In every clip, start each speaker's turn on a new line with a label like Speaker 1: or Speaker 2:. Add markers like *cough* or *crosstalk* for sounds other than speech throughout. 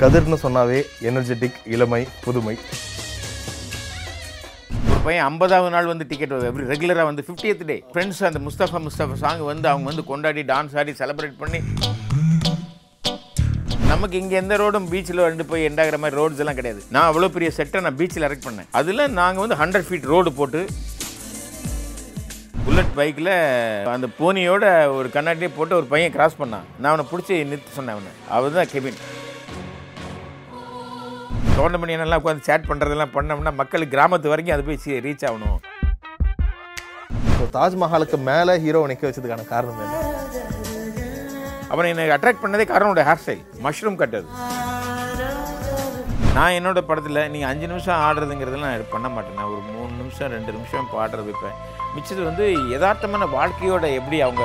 Speaker 1: கதிர்னு சொன்னாவே எனர்ஜெட்டிக் இளமை புதுமை.
Speaker 2: ஒரு பையன் ஐம்பதாவது நாள் வந்து டிக்கெட் எவ்ரி ரெகுலராக வந்து 50th டே ஃப்ரெண்ட்ஸ் அந்த முஸ்தஃபா முஸ்தஃபா சாங் வந்து அவங்க வந்து கொண்டாடி டான்ஸ் ஆடி செலிப்ரேட் பண்ணி நமக்கு இங்கே எந்த ரோடும் பீச்சில் வந்து போய் எண்டாகிற மாதிரி ரோட்ஸ் எல்லாம் கிடையாது. நான் அவ்வளோ பெரிய செட்டை நான் பீச்சில் அரெக்ட் பண்ணேன். அதில் நாங்கள் வந்து ஹண்ட்ரட் ஃபீட் ரோடு போட்டு புல்லட் பைக்கில் அந்த போனியோட ஒரு கண்ணாடியே போட்டு ஒரு பையன் கிராஸ் பண்ணான். நான் அவனை பிடிச்சி நிறுத்த சொன்னேன் அவனை. அவர் தான் கெபின். என்னெல்லாம் உட்காந்து சேட் பண்ணுறதெல்லாம் பண்ணோம்னா மக்களுக்கு கிராமத்து வரைக்கும் அது போய் ரீச் ஆகணும்.
Speaker 1: ஸோ தாஜ்மஹாலுக்கு மேலே ஹீரோ நிற்க வச்சதுக்கான காரணம் என்ன?
Speaker 2: அவனை என்னை அட்ராக்ட் பண்ணதே காரணம் ஹேர் ஸ்டைல் மஷ்ரூம் கட் அது. நான் என்னோட படத்தில் நீங்கள் அஞ்சு நிமிஷம் ஆடுறதுங்கிறதெல்லாம் நான் பண்ண மாட்டேன். நான் ஒரு மூணு நிமிஷம் ரெண்டு நிமிஷம் பாடுறது வைப்பேன். மிச்சது வந்து யதார்த்தமான வாழ்க்கையோட எப்படி அவங்க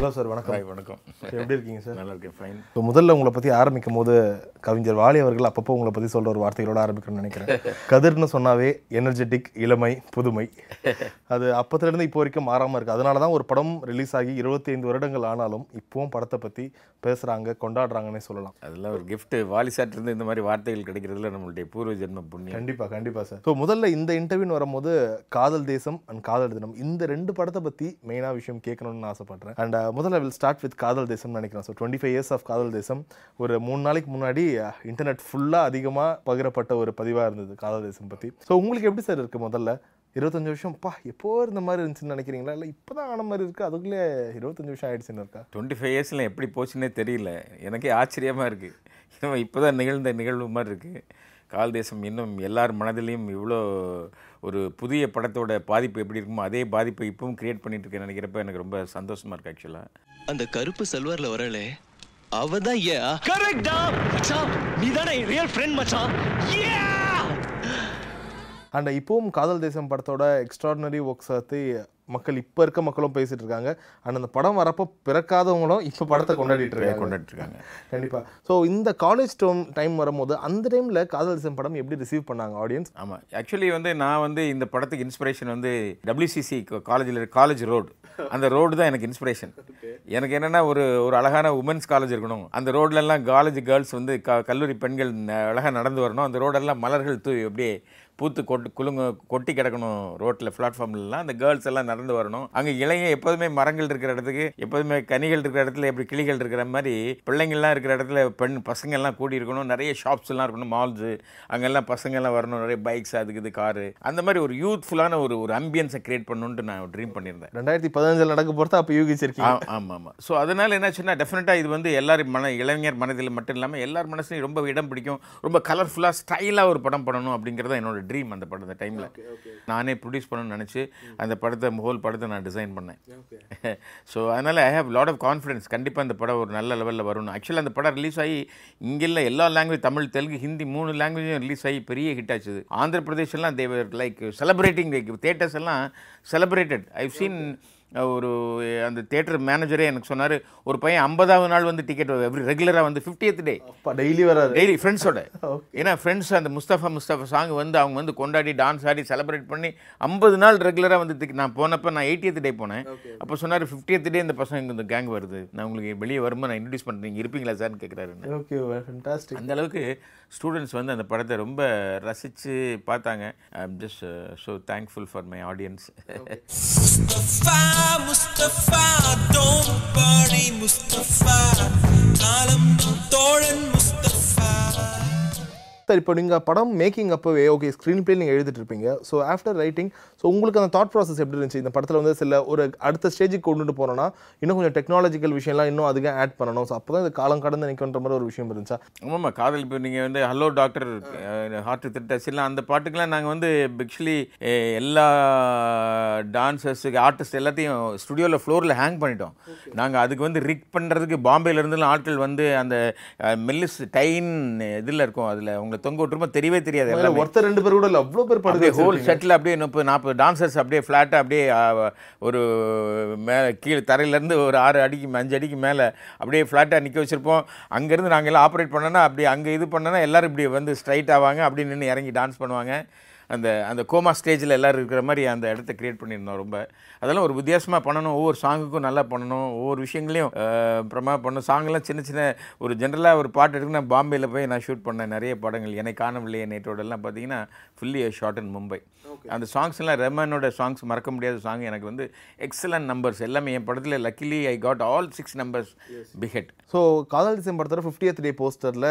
Speaker 1: ஹலோ சார் வணக்கம்.
Speaker 2: வணக்கம்.
Speaker 1: எப்படி இருக்கீங்க சார்?
Speaker 2: நல்லா இருக்கேன் ஃபைன்
Speaker 1: ஸோ முதல்ல உங்களை பற்றி ஆரம்பிக்கும் போது கவிஞர் வாலி அவர்கள் அப்பப்போ உங்களை பற்றி சொல்கிற ஒரு வார்த்தைகளோட ஆரம்பிக்கணும்னு நினைக்கிறேன். *laughs* கதிர்னு சொன்னாவே எனர்ஜெட்டிக் இளமை புதுமை. *laughs* அது அப்பத்துலேருந்து இப்போ வரைக்கும் மாறாமல் இருக்குது அதனால தான் ஒரு படம் ரிலீஸ் ஆகி 25 வருடங்கள் ஆனாலும் இப்போவும் படத்தை பற்றி பேசுகிறாங்க கொண்டாடுறாங்கன்னே சொல்லலாம்.
Speaker 2: அதெல்லாம் ஒரு gift. வாலி சாட் இருந்து இந்த மாதிரி வார்த்தைகள் கிடைக்கிறதுல நம்மளுடைய பூர்வ ஜென்ம புண்ணியம்.
Speaker 1: கண்டிப்பா கண்டிப்பா சார் ஸோ முதல்ல இந்த இன்டர்வியூன்னு வரும்போது காதல் தேசம் அண்ட் காதல் தினம். இந்த ரெண்டு படத்தை பத்தி மெயினாக விஷயம் கேட்கணும்னு ஆசைப்படுறேன். அண்ட் முதல்ல will start with Kadhal Desam நினைக்கிறேன். So twenty five years of Kadhal Desam. ஒரு மூணு நாளைக்கு முன்னாடி இன்டர்நெட் ஃபுல்லாக அதிகமாக பகிரப்பட்ட ஒரு பதிவாக இருந்தது காதல் தேசம் பற்றி ஸோ உங்களுக்கு எப்படி சார் இருக்குது முதல்ல? இருபத்தஞ்சு வருஷம் பா எப்போ இருந்த மாதிரி இருந்துச்சுன்னு நினைக்கிறீங்களா? இல்லை இப்போ தான் ஆன மாதிரி இருக்குது அதுக்குள்ளே இருபத்தஞ்சு வருஷம் ஆயிடுச்சுன்னு இருக்கா?
Speaker 2: டுவெண்ட்டி ஃபைவ் இயர்ஸில் எப்படி போச்சுன்னே தெரியல. எனக்கே ஆச்சரியமாக இருக்குது *laughs* இப்போ தான் நிகழ்ந்த நிகழ்வு மாதிரி இருக்குது கால் தேசம் இன்னும் எல்லார் மனதிலையும் இவ்வளோ ஒரு புதிய படத்தோட பாதிப்பு எப்படி இருக்குமோ அதே பாதிப்பை இப்பவும் கிரியேட் பண்ணிட்டு இருக்கேன் நினைக்கிறப்ப எனக்கு ரொம்ப சந்தோஷமாக இருக்குது ஆக்சுவலாக
Speaker 3: அந்த கருப்பு சல்வார்ல வரலே அவ தான் ஏ கரெக்டா மச்சான். நீ தானே ரியல் ஃப்ரெண்ட் மச்சான்.
Speaker 1: அண்ட் இப்போவும் காதல் தேசம் படத்தோட எக்ஸ்ட்ராடினரி ஒர்க்ஸ் பற்றி மக்கள் இப்போ இருக்க மக்களும் பேசிட்டு இருக்காங்க. அண்ட் அந்த படம் வரப்போ பிறக்காதவங்களும் இப்போ படத்தை கொண்டாடிட்டு இருக்காங்க.
Speaker 2: கொண்டாடிட்டு இருக்காங்க.
Speaker 1: கண்டிப்பாக ஸோ இந்த காலேஜ் டோம் டைம் வரும்போது அந்த டைமில் காதல் தேசம் படம் எப்படி ரிசீவ் பண்ணாங்க ஆடியன்ஸ்
Speaker 2: ஆமாம் ஆக்சுவலி வந்து நான் வந்து இந்த படத்துக்கு இன்ஸ்பிரேஷன் வந்து டபிள்யூசிசி காலேஜில் காலேஜ் ரோடு அந்த ரோடு தான் எனக்கு இன்ஸ்பிரேஷன் எனக்கு என்னென்னா ஒரு ஒரு அழகான உமன்ஸ் காலேஜ் இருக்கணும். அந்த ரோட்லெல்லாம் காலேஜ் கேர்ள்ஸ் வந்து க கல்லூரி பெண்கள் அழகாக நடந்து வரணும். அந்த ரோடெல்லாம் மலர்கள் தூவி அப்படியே பூத்து கொட்டு குலுங்க கொட்டி கிடக்கணும் ரோட்டில் பிளாட்ஃபார்ம்லாம் அந்த கேர்ள்ஸ் எல்லாம் நடந்து வரணும். அங்கே இளைய எப்போதுமே மரங்கள் இருக்கிற இடத்துக்கு எப்போதுமே கனிகள் இருக்கிற இடத்துல எப்படி கிளிகள் இருக்கிற மாதிரி பிள்ளைங்கள்லாம் இருக்கிற இடத்துல பெண் பசங்கள்லாம் கூடி இருக்கணும். நிறைய ஷாப்ஸ் எல்லாம் இருக்கணும் மால்ஸு அங்கெல்லாம் பசங்கள்லாம் வரணும். நிறைய பைக்ஸ் அதுக்கு இது காரு அந்த மாதிரி ஒரு யூத்ஃபுல்லான ஒரு ஒரு அம்பியன்ஸை கிரியேட் பண்ணணுன்ட்டு நான் ட்ரீம் பண்ணியிருந்தேன்.
Speaker 1: ரெண்டாயிரத்தி பதினஞ்சில் நடக்க போகிறத அப்போ யூகிச்சிருக்கீங்க.
Speaker 2: ஆமாம் ஆமாம் ஸோ அதனால் என்னாச்சுன்னா டெஃபினட்டாக இது வந்து எல்லாரும் மன இளைஞர் மனதில் மட்டும் இல்லாமல் எல்லார் மனசுலையும் ரொம்ப இடம் பிடிக்கும். ரொம்ப கலர்ஃபுல்லாக ஸ்டைலாக ஒரு படம் பண்ணணும் அப்படிங்கிறது தான் என்னோட ட்ரீம் அந்த படம் அந்த டைமில் நானே ப்ரொடியூஸ் பண்ணணும்னு நினச்சி அந்த படத்தை ஹோல் படத்தை நான் டிசைன் பண்ணேன். ஸோ அதனால் I have lot of confidence கண்டிப்பாக அந்த படம் ஒரு நல்ல லெவலில் வரணும் ஆக்சுவலாக அந்த படம் ரிலீஸ் ஆகி இங்கே இல்லை எல்லா லாங்குவேஜ் தமிழ் தெலுங்கு ஹிந்தி மூணு லாங்குவேஜும் ரிலீஸ் ஆகி பெரிய ஹிட் ஆச்சுது. ஆந்திர பிரதேஷ் எல்லாம் they were like celebrating like theatres எல்லாம் செலிப்ரேட்டட் ஐவ் சீன் ஒரு அந்த தேட்டர் மேனேஜரே எனக்கு சொன்னார் ஒரு பையன் ஐம்பதாவது நாள் வந்து டிக்கெட் எவ்ரி ரெகுலராக வந்து 50th டே
Speaker 1: டெய்லி வராது
Speaker 2: டெய்லி ஃப்ரெண்ட்ஸோட ஏன்னா ஃப்ரெண்ட்ஸ் அந்த முஸ்தஃபா முஸ்தஃபா சாங் வந்து அவங்க வந்து கொண்டாடி டான்ஸ் ஆடி செலிப்ரேட் பண்ணி ஐம்பது நாள் ரெகுலராக வந்து நான் போனப்போ நான் 80th டே போனேன். அப்போ சொன்னார் 50th டே இந்த பசங்க இந்த கேங் வருது. நான் உங்களுக்கு வெளியே வரும்போது நான் இன்ட்ரடியூஸ் பண்ணுறேன் இருப்பீங்களா சார்னு கேட்குறாரு
Speaker 1: ஓகே
Speaker 2: அந்த அளவுக்கு ஸ்டூடெண்ட்ஸ் வந்து அந்த படத்தை ரொம்ப ரசித்து பார்த்தாங்க. I am just so thankful for my audiences
Speaker 4: Mustafa காலம் தோழன் முஸ்தஃபா
Speaker 1: சார் இப்போ நீங்கள் படம் மேக்கிங் அப்போவே ஓகே ஸ்க்ரீன் பிளே நீங்கள் எழுதிட்டு இருப்பீங்க ஸோ ஆஃப்டர் ரைட்டிங் ஸோ உங்களுக்கு அந்த தாட் ப்ராசஸ் எப்படி இருந்துச்சு? இந்த படத்தில் வந்து சில ஒரு அடுத்த ஸ்டேஜுக்கு கொண்டுட்டு போனோம்னா இன்னும் கொஞ்சம் டெக்னாலஜிக்கல் விஷயம்லாம் இன்னும் அதிகம் ஆட் பண்ணணும். ஸோ அப்போ தான் இது காலம் கடந்து நிற்கின்ற மாதிரி ஒரு விஷயம் இருந்துச்சா?
Speaker 2: ஆமாம்மா காதல் இப்போ நீங்கள் வந்து ஹலோ டாக்டர் ஹார்ட் திட்டஸ் எல்லாம் அந்த பாட்டுக்கெல்லாம் நாங்கள் வந்து ஆக்சுவலி எல்லா டான்சர்ஸுக்கு ஆர்டிஸ்ட் எல்லாத்தையும் ஸ்டுடியோவில் ஃப்ளோரில் ஹேங் பண்ணிட்டோம். நாங்கள் அதுக்கு வந்து ரிக் பண்ணுறதுக்கு பாம்பேல இருந்துலாம் ஆட்கள் வந்து அந்த மெல்லிஸ் டைன் இதில் இருக்கும் அதில். உங்களுக்கு தொங்க விட்டுருமோ தெரியவே தெரியாது எல்லாமே.
Speaker 1: ஒருத்தர் ரெண்டு பேர் கூட இல்ல அவ்வளவு பேர்
Speaker 2: அப்படியே
Speaker 1: படுத்து
Speaker 2: ஹோல் செட்டில் அப்படியே முப்பது நாற்பது டான்சர்ஸ் அப்படியே ஃப்ளாட்டாக அப்படியே ஒரு மேலே கீழே தரையிலேருந்து ஒரு ஆறு அடிக்கு அஞ்சு அடிக்கு மேலே அப்படியே ஃப்ளாட்டாக நிற்க வச்சுருப்போம். அங்கேருந்து நாங்கள் எல்லாம் ஆப்ரேட் பண்ணோன்னா அப்படி அங்கே இது பண்ணோன்னா எல்லாரும் இப்படி வந்து ஸ்ட்ரைட் ஆவாங்க அப்படி நின்று இறங்கி டான்ஸ் பண்ணுவாங்க. அந்த அந்த கோமா ஸ்டேஜில் எல்லோரும் இருக்கிற மாதிரி அந்த இடத்த க்ரியேட் பண்ணியிருந்தோம் ரொம்ப. அதெல்லாம் ஒரு வித்தியாசமாக பண்ணணும். ஒவ்வொரு சாங்குக்கும் நல்லா பண்ணணும். ஒவ்வொரு விஷயங்களையும் அப்புறமா பண்ணணும். சாங்கெல்லாம் சின்ன சின்ன ஒரு ஜென்ரலாக ஒரு பாட்டு எடுத்து நான் பாம்பேயில் போய் நான் ஷூட் பண்ணேன். நிறைய படங்கள். என்னை காணவில்லையே நேற்றோடெல்லாம் பார்த்தீங்கன்னா ஃபுல்லி ஷார்ட் இன் மும்பை அந்த சாங்ஸ் எல்லாம் ரெமனோட சாங்ஸ் மறக்க முடியாத சாங் எனக்கு வந்து எக்ஸலண்ட் நம்பர்ஸ் எல்லாமே என் படத்தில் luckily I got all six numbers பிஹெட்
Speaker 1: so Kadhal திசையம் படத்தோட ஃபிஃப்டியத் டே போஸ்டரில்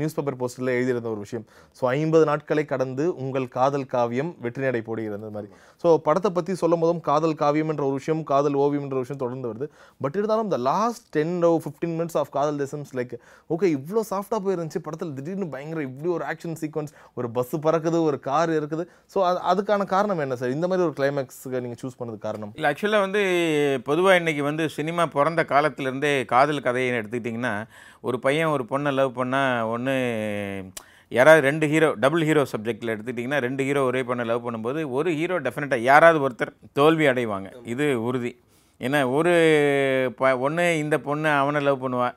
Speaker 1: நியூஸ் பேப்பர் போஸ்டரில் எழுதியிருந்த ஒரு விஷயம். ஸோ ஐம்பது நாட்களை கடந்து உங்கள் காதல் காவியம் வெற்றி நடை போடுகிறது மாதிரி. ஸோ படத்தை பற்றி சொல்லும் போதும் காதல் காவியம் என்ற ஒரு விஷயம் காதல் ஓவியம் என்ற ஒரு விஷயம் தொடர்ந்து வருது. பட் இருந்தாலும் இந்த last ten or fifteen minutes of Kadhal தேசம்ஸ் like okay இவ்வளோ சாஃப்டாக போயிருந்துச்சு படத்தில். திடீர்னு பயங்கர இப்படி ஒரு ஆக்ஷன் சீக்வன்ஸ் ஒரு பஸ் பறக்குது ஒரு கார் இருக்குது ஸோ அதுக்கான காரணம் என்ன சார்? இந்த மாதிரி ஒரு கிளைமேக்ஸுக்கு நீங்கள் சூஸ் பண்ணது காரணம்?
Speaker 2: இல்லை ஆக்சுவலாக வந்து பொதுவாக இன்றைக்கி வந்து சினிமா பிறந்த காலத்திலேருந்தே காதல் கதையை எடுத்துக்கிட்டிங்கன்னா ஒரு பையன் ஒரு பொண்ணை லவ் பண்ணால் ஒன்று யாராவது ரெண்டு ஹீரோ டபுள் ஹீரோ சப்ஜெக்டில் எடுத்துக்கிட்டிங்கன்னா ரெண்டு ஹீரோ ஒரே பொண்ணை லவ் பண்ணும்போது ஒரு ஹீரோ டெஃபினட்டாக யாராவது ஒருத்தர் தோல்வி அடைவாங்க. இது உறுதி. ஏன்னா ஒரு ப ஒன்று இந்த பொண்ணு அவனை லவ் பண்ணுவாள்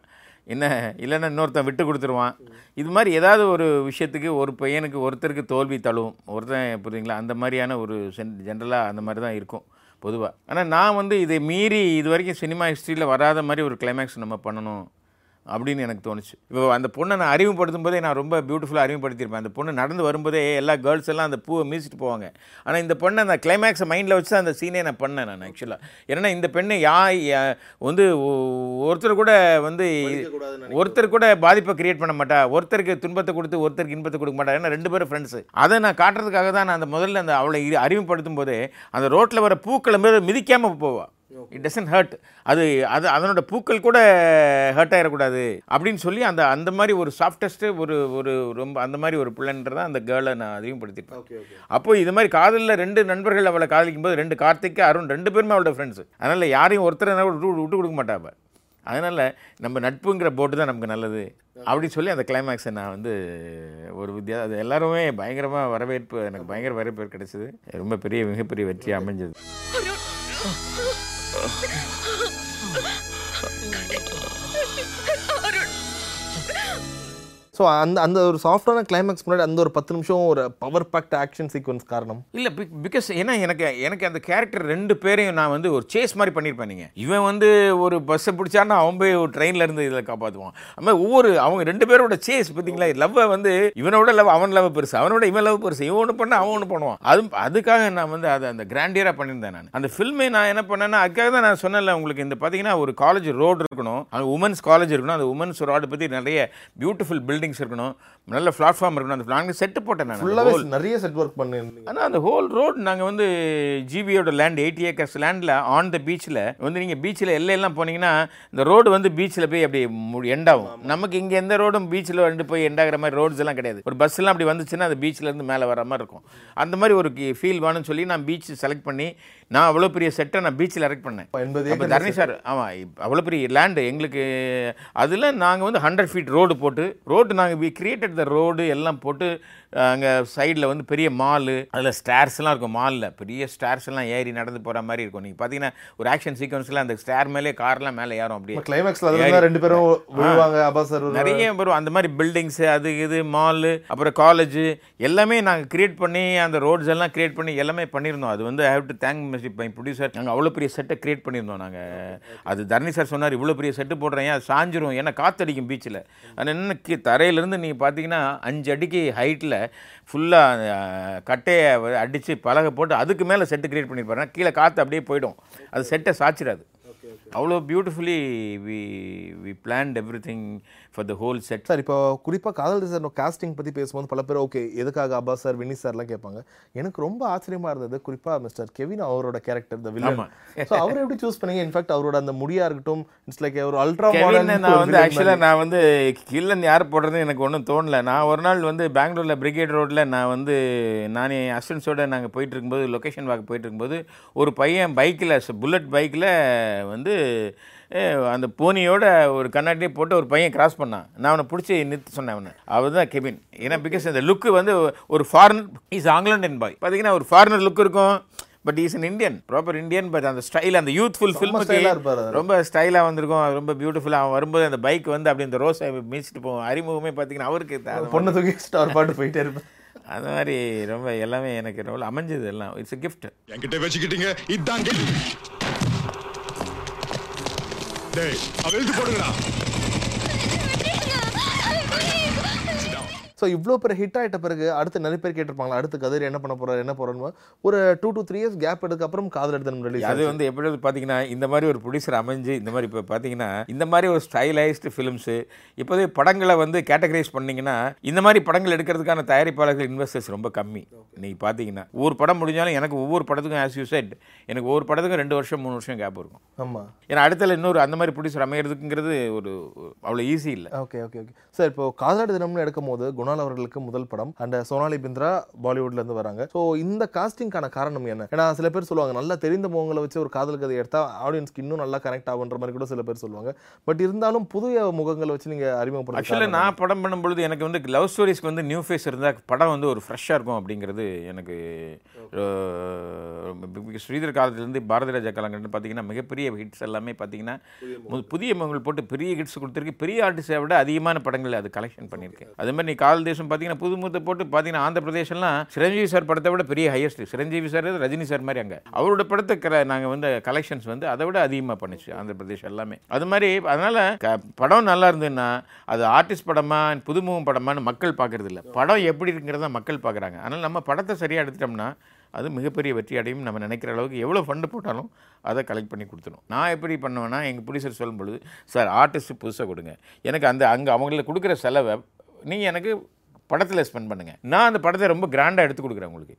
Speaker 2: என்ன இல்லைன்னா இன்னொருத்தன் விட்டு கொடுத்துருவான். இது மாதிரி ஏதாவது ஒரு விஷயத்துக்கு ஒரு பையனுக்கு ஒருத்தருக்கு தோல்வி தழுவும். ஒருத்தன் புரியுதுங்களா? அந்த மாதிரியான ஒரு சென் ஜென்ரலாக அந்த மாதிரி தான் இருக்கும் பொதுவாக ஆனால் நான் வந்து இதை மீறி இது வரைக்கும் சினிமா ஹிஸ்ட்ரியில் வராத மாதிரி ஒரு கிளைமேக்ஸ் நம்ம பண்ணணும். அப்படின்னு எனக்கு தோணுச்சு. இப்போ அந்த பொண்ணை நான் அறிமுகப்படுத்தும் போதே நான் ரொம்ப பியூட்டிஃபுல்லாக அறிமுகப்படுத்தியிருப்பேன். அந்த பொண்ணு நடந்து வரும்போதே எல்லா கேர்ள்ஸ் எல்லாம் அந்த பூவை மீசிட்டு போவாங்க. ஆனால் இந்த பொண்ணை அந்த கிளைமேக்ஸை மைண்டில் வச்சு தான் அந்த சீனே நான் பண்ணேன் நான் ஆக்சுவலாக ஏன்னா இந்த பெண்ணை யா வந்து ஒருத்தர் கூட வந்து ஒருத்தர் கூட பாதிப்பை கிரியேட் பண்ண மாட்டா. ஒருத்தருக்கு துன்பத்தை கொடுத்து ஒருத்தருக்கு இன்பத்தை கொடுக்க மாட்டா. ஏன்னா ரெண்டு பேரும் ஃப்ரெண்ட்ஸு அதை நான் காட்டுறதுக்காக தான் நான் அந்த முதல்ல அந்த அவளை அறிமுகப்படுத்தும் போதே அந்த ரோட்டில் வர பூக்களை மீது மிதிக்காமல் போவா. இட் டசன்ட் ஹர்ட் அது அது அதனோட பூக்கள் கூட ஹர்ட் ஆகிடக்கூடாது அப்படின்னு சொல்லி அந்த அந்த மாதிரி ஒரு சாஃப்டஸ்ட்டு ஒரு ஒரு ரொம்ப அந்த மாதிரி ஒரு பிள்ளைன்றதை அந்த கேர்ளை நான் அறிமுகப்படுத்திருப்பேன் அப்போ இது மாதிரி காதலில் ரெண்டு நண்பர்கள் அவளை காதலிக்கும் போது ரெண்டு கார்த்திக் அருண் ரெண்டு பேருமே அவளோட ஃப்ரெண்ட்ஸ் அதனால் யாரையும் ஒருத்தர் விட்டு விட்டு கொடுக்க மாட்டா அவ. அதனால் நம்ம நட்புங்கிற போட்டு தான் நமக்கு நல்லது. அப்படி சொல்லி அந்த கிளைமேக்ஸை நான் வந்து ஒரு வித்தியா அது எல்லாருமே பயங்கரமாக வரவேற்பு எனக்கு பயங்கர வரவேற்பு கிடைச்சது. ரொம்ப பெரிய மிகப்பெரிய வெற்றி அமைஞ்சது. अरुण।
Speaker 1: ஸோ அந்த அந்த ஒரு சாஃப்டான கிளைமேக்ஸ் முன்னாடி அந்த ஒரு பத்து நிமிஷம் ஒரு பவர் பேக்ட் ஆக்ஷன் சீக்வன்ஸ் காரணம்.
Speaker 2: இல்லை பிகாஸ் ஏன்னா எனக்கு எனக்கு அந்த கேரக்டர் ரெண்டு பேரையும் நான் வந்து ஒரு சேஸ் மாதிரி பண்ணியிருப்பேன் நீங்கள் இவன் வந்து ஒரு பஸ்ஸை பிடிச்சான்னா அவன் போய் ஒரு ட்ரெயினில் இருந்து இதில் காப்பாற்றுவான் அது மாதிரி ஒவ்வொரு அவங்க ரெண்டு பேரோட சேஸ் பார்த்தீங்களா லவ்வை வந்து இவனோட லவ் அவன் லவ் பெருசு அவனோட இவன் லவ் பெருசு இவன் ஒன்று பண்ண அவன் ஒன்று பண்ணுவான். அது அதுக்காக நான் வந்து அதை அந்த கிராண்டியராக பண்ணியிருந்தேன் நான். அந்த ஃபில்மே நான் என்ன பண்ணேன்னா அதுக்காக தான் நான் சொன்னேன்ல உங்களுக்கு இந்த பார்த்தீங்கன்னா ஒரு காலேஜ் ரோடு இருக்கணும் அந்த உமன்ஸ் காலேஜ் இருக்கணும் அந்த உமன்ஸ் ரோடு பற்றி நிறைய பியூட்டிஃபுல் பில்டிங்ஸ் இருக்கணும். நல்ல பிளாட்ஃபார்ம் இருக்கணும். அந்த பிளான் செட்டு போட்டேன் நான். அந்த
Speaker 1: நிறைய செட் ஒர்க் பண்ணியிருந்தீங்க.
Speaker 2: ஆனால் அந்த ஹோல் ரோடு நாங்கள் வந்து ஜிபியோட லேண்ட் எயிட்டி ஏக்கர்ஸ் லேண்டில் ஆன் த பீச்சில் வந்து நீங்கள் பீச்சில் எல்லையெல்லாம் போனீங்கன்னா இந்த ரோடு வந்து பீச்சில் போய் அப்படி எண்ட் ஆகும். நமக்கு இங்கே எந்த ரோடும் பீச்சில் வந்து போய் ஆகுற மாதிரி ரோட்ஸ் எல்லாம் கிடையாது. ஒரு பஸ் எல்லாம் அப்படி வந்துச்சுன்னா அது பீச்சில் இருந்து மேலே வர மாதிரி இருக்கும். அந்த மாதிரி ஒரு ஃபீல் வேணும்னு சொல்லி நான் பீச் செலக்ட் பண்ணி நான் அவ்வளோ பெரிய செட்டை நான் பீச்சில் எரெக்ட் பண்ணேன்.
Speaker 1: எண்பது
Speaker 2: தரணி சார் ஆமாம் அவ்வளோ பெரிய லேண்டு எங்களுக்கு அதில் நாங்கள் வந்து ஹண்ட்ரட் ஃபீட் ரோடு போட்டு ரோடு நாங்கள் வி கிரியேட்டட் த ரோடு எல்லாம் போட்டு அங்கே சைடில் வந்து பெரிய மாலு அதில் ஸ்டேர்ஸ்லாம் இருக்கும் மாலில் பெரிய ஸ்டேர்ஸ் எல்லாம் ஏறி நடந்து போகிற மாதிரி இருக்கும். நீங்கள் பார்த்தீங்கன்னா ஒரு ஆக்ஷன் சீக்வன்ஸில் அந்த ஸ்டேர் மேலே கார்லாம் மேலே ஏறும் அப்படியே.
Speaker 1: கிளைமேக்ஸ்ல ரெண்டு பேரும் விழுவாங்க
Speaker 2: நிறைய வரும் அந்த மாதிரி பில்டிங்ஸு அது இது மாலு அப்புறம் காலேஜ் எல்லாமே நாங்கள் கிரியேட் பண்ணி அந்த ரோட்ஸ் எல்லாம் கிரியேட் பண்ணி எல்லாமே பண்ணியிருந்தோம். அது வந்து I have to thank my producer நாங்கள் அவ்வளோ பெரிய செட்டை கிரியேட் பண்ணியிருந்தோம் நாங்கள் அது தரணி சார் சொன்னார் இவ்வளோ பெரிய செட்டு போடுறேன் சாஞ்சிரும்? ஏன்னா காத்தடிக்கும் பீச்சில் அது என்ன தரையிலேருந்து நீங்கள் பார்த்தீங்கன்னா அஞ்சு அடிக்கு ஹைட்டில் ஃபுல்லாக கட்டையை அடித்து பலகை போட்டு அதுக்கு மேலே செட்டு கிரியேட் பண்ணியிருப்பாருன்னா கீழே காற்று அப்படியே போயிடும். அது செட்டை சாச்சிடாது. அவ்வளோ beautifully we we planned everything for the whole set
Speaker 1: sir இப்போ குறிப்பாக காதல் சார் காஸ்டிங் பற்றி பேசும்போது பல பேர் ஓகே எதுக்காக அப்பா சார் வினி சார்லாம் கேட்பாங்க. எனக்கு ரொம்ப ஆச்சரியமா இருந்தது குறிப்பாக மிஸ்டர் கெவின் அவரோட கேரக்டர் த வில்லன். ஸோ அவர் எப்படி சூஸ் பண்ணீங்க? இன்ஃபேக்ட் அவரோட அந்த முடியா இருக்கட்டும் இட்ஸ் லைக் ஒரு அல்ட்ரா மாடர்ன்
Speaker 2: நான் வந்து ஆக்சுவலாக நான் வந்து கில்லன் யார் போடுறது எனக்கு ஒன்றும் தோணல. நான் ஒரு நாள் வந்து பெங்களூரில் பிரிகேட் ரோட்டில் நான் வந்து நான் என் அஸ்டன்ஸோட நாங்கள் போயிட்டு இருக்கும்போது லொக்கேஷன் வாக்கு போயிட்டு இருக்கும்போது ஒரு பையன் பைக்கில் புல்லட் பைக்கில் வந்து அந்த பூனியோட ஒரு கண்ணாடியே போட்டு ஒரு பையன் கிராஸ் பண்ணான். நான் அவனை பிடிச்சி நிறுத்த சொன்னேன் அவனை. அவர் தான் கெவின் ஏன்னா பிகாஸ் அந்த லுக்கு வந்து ஒரு ஃபாரினர் இஸ் ஆங்கிலண்டன் பாய் பார்த்தீங்கன்னா ஒரு ஃபாரினர் லுக் இருக்கும் but is an Indian proper Indian but அந்த ஸ்டைல் அந்த யூத்ஃபுல் ஃபில்முக்கு. ரொம்ப ஸ்டைலாக வந்திருக்கும். அது ரொம்ப பியூட்டிஃபுல்லாக அவன் வரும்போது அந்த பைக் வந்து அப்படி இந்த ரோஸை மீச்சிட்டு போவோம் அறிமுகமே பார்த்தீங்கன்னா அவருக்கு
Speaker 1: பொண்ணை தூக்கி அவர் பாட்டு போயிட்டே இருப்பேன்
Speaker 2: அந்த மாதிரி ரொம்ப எல்லாமே எனக்கு ரொம்ப அமைஞ்சது எல்லாம். It's a gift.
Speaker 5: என்கிட்ட வச்சுக்கிட்டீங்க. இதான் கேள்வி டேய் அவ எழுத்து போடுங்கடா.
Speaker 1: ஸோ இவ்வளோ பெரிய ஹிட் ஆயிட்ட பிறகு அடுத்து நிறைய பேர் கேட்டிருப்பாங்களா அடுத்து கதிர் என்ன பண்ண போறாரு என்ன போறோன்னு ஒரு two to three years gap எடுக்க அப்புறம் காதல் எடுத்து ரிலீஸ்
Speaker 2: அது வந்து எப்படி பார்த்தீங்கன்னா இந்த மாதிரி ஒரு ப்ரொடியூசர் அமைஞ்சு இந்த மாதிரி இப்போ பார்த்தீங்கன்னா இந்த மாதிரி ஒரு ஸ்டைலைஸ்டு ஃபிலிம்ஸு இப்போதே படங்களை வந்து கேட்டகரைஸ் பண்ணீங்கன்னா இந்த மாதிரி படங்கள் எடுக்கிறதுக்கான தயாரிப்பாளர்கள் இன்வெஸ்டர்ஸ் ரொம்ப கம்மி. நீங்கள் பார்த்தீங்கன்னா ஒவ்வொரு படம் முடிஞ்சாலும் எனக்கு ஒவ்வொரு படத்துக்கும் ஆஸ் யூ செட் எனக்கு ஒவ்வொரு படத்துக்கும் ரெண்டு வருஷம் மூணு வருஷம் கேப் இருக்கும்.
Speaker 1: ஆமா.
Speaker 2: ஏன்னா அடுத்தல இன்னொரு அந்த மாதிரி ப்ரொடியூசர் அமைகிறதுங்கிறது ஒரு அவ்வளோ ஈஸி இல்லை.
Speaker 1: ஓகே ஓகே ஓகே சார் இப்போ காதலாடு தினம்னு எடுக்கும் போது குணால் அவர்களுக்கு முதல் படம். அண்ட் சோனாலி பிந்த்ரா பாலிவுட்ல இருந்து வராங்க. ஸோ இந்த காஸ்டிங்கான காரணம் என்ன? ஏன்னா சில பேர் சொல்லுவாங்க நல்லா தெரிந்த முகங்களை வச்சு ஒரு காதல் கதை எடுத்தா ஆடியன்ஸ்க்கு இன்னும் நல்லா கனெக்ட் ஆகுன்ற மாதிரி கூட சில பேர் சொல்லுவாங்க. பட் இருந்தாலும் புதிய முகங்களை வச்சு நீங்க அறிமுகப்படுத்த
Speaker 2: ஆக்சுவலாக நான் படம் பண்ணும்பொழுது எனக்கு வந்து லவ் ஸ்டோரிஸ்க்கு வந்து நியூ ஃபேஸ் இருந்தால் படம் வந்து ஒரு ஃப்ரெஷ்ஷாக இருக்கும் அப்படிங்கிறது எனக்கு ஸ்ரீதர் காலத்துலேருந்து பாரதி ராஜா காலங்கள்னு பார்த்தீங்கன்னா மிகப்பெரிய ஹிட்ஸ் எல்லாமே பார்த்தீங்கன்னா புதிய முகங்கள். போட்டு பெரிய ஹிட்ஸ் கொடுத்துருக்கு. பெரிய ஆர்டிஸ்டை விட அதிகமான படங்கள் அது கலெக்ஷன் பண்ணியிருக்கேன் அதே மாதிரி நீ கால் தேசம் பார்த்தீங்கன்னா புது முத்தை போட்டு பார்த்தீங்கன்னா ஆந்திர பிரதேசம்லாம் சிரஞ்சீவி சார் படத்தை விட பெரிய highest Chiranjeevi sir Rajini sir மாதிரி அங்கே. அவரோட படத்தை நாங்கள் வந்து கலெக்ஷன்ஸ் வந்து அதை விட அதிகமாக பண்ணுச்சு ஆந்திர பிரதேஷ் எல்லாமே. அது மாதிரி அதனால் க படம் நல்லா இருந்ததுன்னா அது ஆர்டிஸ்ட் படமா புதுமுகம் படமான்னு மக்கள் பார்க்கறது இல்ல படம் எப்படி இருக்குங்கிறத மக்கள் பார்க்குறாங்க. அதனால் நம்ம படத்தை சரியாக எடுத்துட்டோம்னா அது மிகப்பெரிய வெற்றி அடையும் நம்ம நினைக்கிற அளவுக்கு எவ்வளோ ஃபண்டு போட்டாலும் அதை கலெக்ட் பண்ணி கொடுத்துரும். நான் எப்படி பண்ணுவேன்னா எங்கள் ப்ரொடியூசர் சொல்லும் பொழுது சார் ஆர்டிஸ்ட் புதுசாக கொடுங்க. எனக்கு அந்த அங்கே அவங்களுக்கு கொடுக்குற செலவை நீங்கள் எனக்கு படத்தில் ஸ்பெண்ட் பண்ணுங்கள் நான் அந்த படத்தை ரொம்ப கிராண்டாக எடுத்து கொடுக்குறேன் உங்களுக்கு.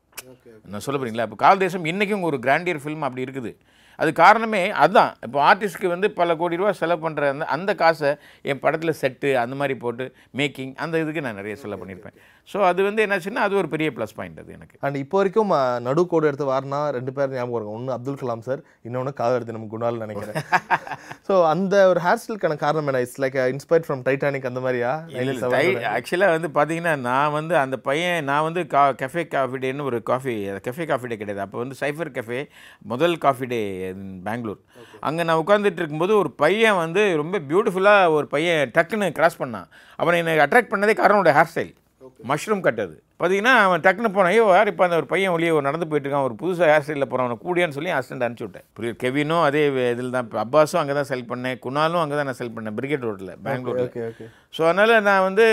Speaker 2: நான் சொல்ல போறீங்களா? இப்போ கால் தேசம் இன்றைக்கும் ஒரு கிராண்டியர் ஃபிலிம் அப்படி இருக்குது. அது காரணமே அதுதான். இப்போ ஆர்டிஸ்ட்க்கு வந்து பல கோடி ரூபா செலவு பண்ணுற அந்த அந்த காசை என் படத்தில் செட்டு அந்த மாதிரி போட்டு மேக்கிங் அந்த இதுக்கு நான் நிறைய செலவு பண்ணியிருப்பேன். ஸோ அது வந்து என்னாச்சுன்னா அது ஒரு பெரிய ப்ளஸ் பாயிண்ட் அது எனக்கு.
Speaker 1: அண்ட் இப்போ வரைக்கும் அஹ், நடுக்கோடு எடுத்து வாரினா ரெண்டு பேர் ஞாபகம் இருக்கும் ஒன்று அப்துல் கலாம் சார் இன்னொன்று காதல் தினம் குணால் நினைக்கிறேன். *laughs* ஸோ அந்த ஒரு ஹேர் ஸ்டைலுக்கான காரணம் என்ன? It's like inspired from Titanic அந்த மாதிரியா?
Speaker 2: ஆக்சுவலாக வந்து பார்த்தீங்கன்னா நான் வந்து அந்த பையன் நான் வந்து கா கெஃபே காஃபி டேன்னு ஒரு காஃபி கெஃபே காஃபி டே கிடையாது. அப்போ வந்து சைஃபர் கெஃபே முதல் காஃபி டே பெங்களூர். அங்கே நான் உட்காந்துட்டு இருக்கும்போது ஒரு பையன் வந்து ரொம்ப பியூட்டிஃபுல்லாக ஒரு பையன் டக்குன்னு கிராஸ் பண்ணான். அவனை என்னை அட்ராக்ட் பண்ணதே காரணம் ஹேர் ஸ்டைல் மஷ்ரூம் கட் அது. பார்த்தீங்கன்னா அவன் டக்குன்னு போனான் ஐயோ யார் இப்போ அந்த ஒரு பையன் வெளியே ஒரு நடந்து போயிட்டு இருக்கான் ஒரு புதுசாக ஹேர் ஸ்டைலில் போகிறான் அவனை கூடியான்னு சொல்லி அசிஸ்டன்ட் அனுப்பிச்சி விட்டேன். கெவினும் அதே இதில் தான் அப்பாஸும் அங்கே தான் செல் பண்ணேன் குணாலும் அங்கே தான் நான் செல் பண்ணேன் பிரிகேட் ரோட்டில்
Speaker 1: ஓகே
Speaker 2: ஸோ அதனால் நான் வந்து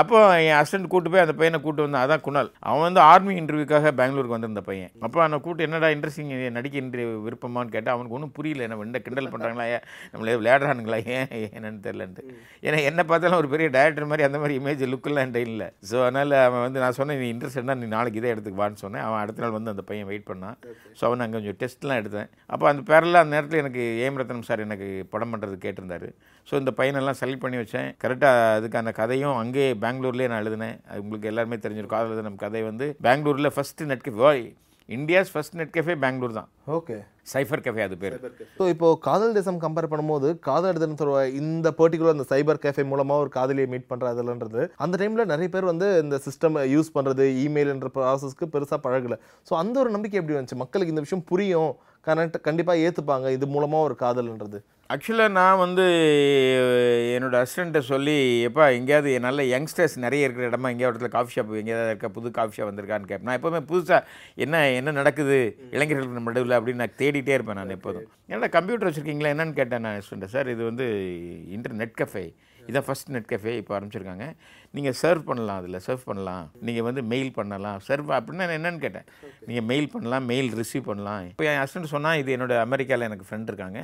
Speaker 2: அப்போ என் அசிஸ்டன்ட் கூட்டு போய் அந்த பையனை கூட்டு வந்தேன். அதான் குணால். அவன் வந்து ஆர்மி இன்டர்வியூக்காக பெங்களூருக்கு வந்திருந்த பையன். அப்போ அவனை கூட்டு என்னடா இன்ட்ரெஸ்டிங் நடிக்க இன்டர்வியூ விருப்பமான்னு கேட்டால் அவனுக்கு ஒன்றும் புரியல. என்ன என்ன கிண்டல் பண்ணுறாங்களா ஏன் நம்மளே விளையாடுறானுங்களா? ஏன்? என்னன்னு தெரிலன்ட்டு ஏன்னா என்ன பார்த்தாலும் ஒரு பெரிய டேரக்டர் மாதிரி அந்த மாதிரி இமேஜ் லுக்கெல்லாம் என்கிட்ட இல்லை. ஸோ அதனால் அவன் வந்து நான் சொன்னேன் நீ இன்ட்ரெஸ்டட்னா நீ நாளைக்கு இதே எடுத்துக்கு வான்னு சொன்னேன். அவன் அடுத்த நாள் வந்து அந்த பையன் வெயிட் பண்ணான். ஸோ அவன் அங்கே கொஞ்சம் டெஸ்ட்லாம் எடுத்தேன். அப்போ அந்த பேரில் அந்த நேரத்தில் எனக்கு ஏம் ரத்னம் சார் எனக்கு படம் பண்ணுறது கேட்டிருந்தார். ஸோ இந்த பையனெல்லாம் செலக்ட் பண்ணி வச்சேன். கரெக்டாக அதுக்கான கதையும் அங்கேயே பெங்களூர்லேயே நான் எழுதினேன். அது உங்களுக்கு எல்லாருமே தெரிஞ்சிருக்கும். காதல் நம்ம கதை வந்து பெங்களூரில் first net cafe India's first net cafe Bangalore தான்.
Speaker 1: ஓகே.
Speaker 2: சைஃபர் கஃபே அது பேர்.
Speaker 1: ஸோ இப்போ காதல் தேசம் கம்பேர் பண்ணும்போது காதல் தினம் சொல்ற இந்த பர்டிகுலர் அந்த சைபர் கேஃபே மூலமா ஒரு காதலியை மீட் பண்ற அதுலன்றது அந்த டைம்ல நிறைய பேர் வந்து இந்த சிஸ்டம் யூஸ் பண்றது இமெயில்ன்ற ப்ராசஸ்க்கு பெருசா பழகல. ஸோ அந்த ஒரு நம்பிக்கை எப்படி வந்துச்சு? மக்களுக்கு இந்த விஷயம் புரியும். கரெக்ட் கண்டிப்பா ஏத்துப்பாங்க. இது மூலமா ஒரு காதல்ன்றது.
Speaker 2: ஆக்சுவலாக நான் வந்து என்னோட அசிஸ்டண்ட்டை சொல்லி எப்பா எங்கேயாவது நல்ல யங்ஸ்டர்ஸ் நிறைய இருக்கிற இடமா எங்கேயாவது இடத்துல காஃபி ஷாப் எங்கேயாவது இருக்கா புது காஃபி ஷாப் வந்திருக்கான்னு கேட்பேன் நான் எப்போவுமே புதுசாக என்ன என்ன நடக்குது? இளைஞர்களுக்கு நடுவில் அப்படின்னு நான் தேடிட்டே இருப்பேன் நான் எப்போதும். என்னடா கம்ப்யூட்டர் வச்சுருக்கீங்களா என்னன்னு கேட்டேன் நான் அசிஸ்டண்ட்டை சார் இது வந்து இன்டர் நெட் கஃபே இதான் ஃபஸ்ட் நெட் கஃபே இப்போ ஆரம்பிச்சிருக்காங்க. நீங்கள் சர்வ் பண்ணலாம் அதில் சர்வ் பண்ணலாம். நீங்கள் வந்து மெயில் பண்ணலாம். சர்வ் அப்படின்னா நான் என்னன்னு கேட்டேன். நீங்கள் மெயில் பண்ணலாம் மெயில் ரிசீவ் பண்ணலாம். இப்போ என் அசிஸ்டன்ட் சொன்னால் இது என்னோட அமெரிக்காவில் எனக்கு ஃப்ரெண்ட் இருக்காங்க.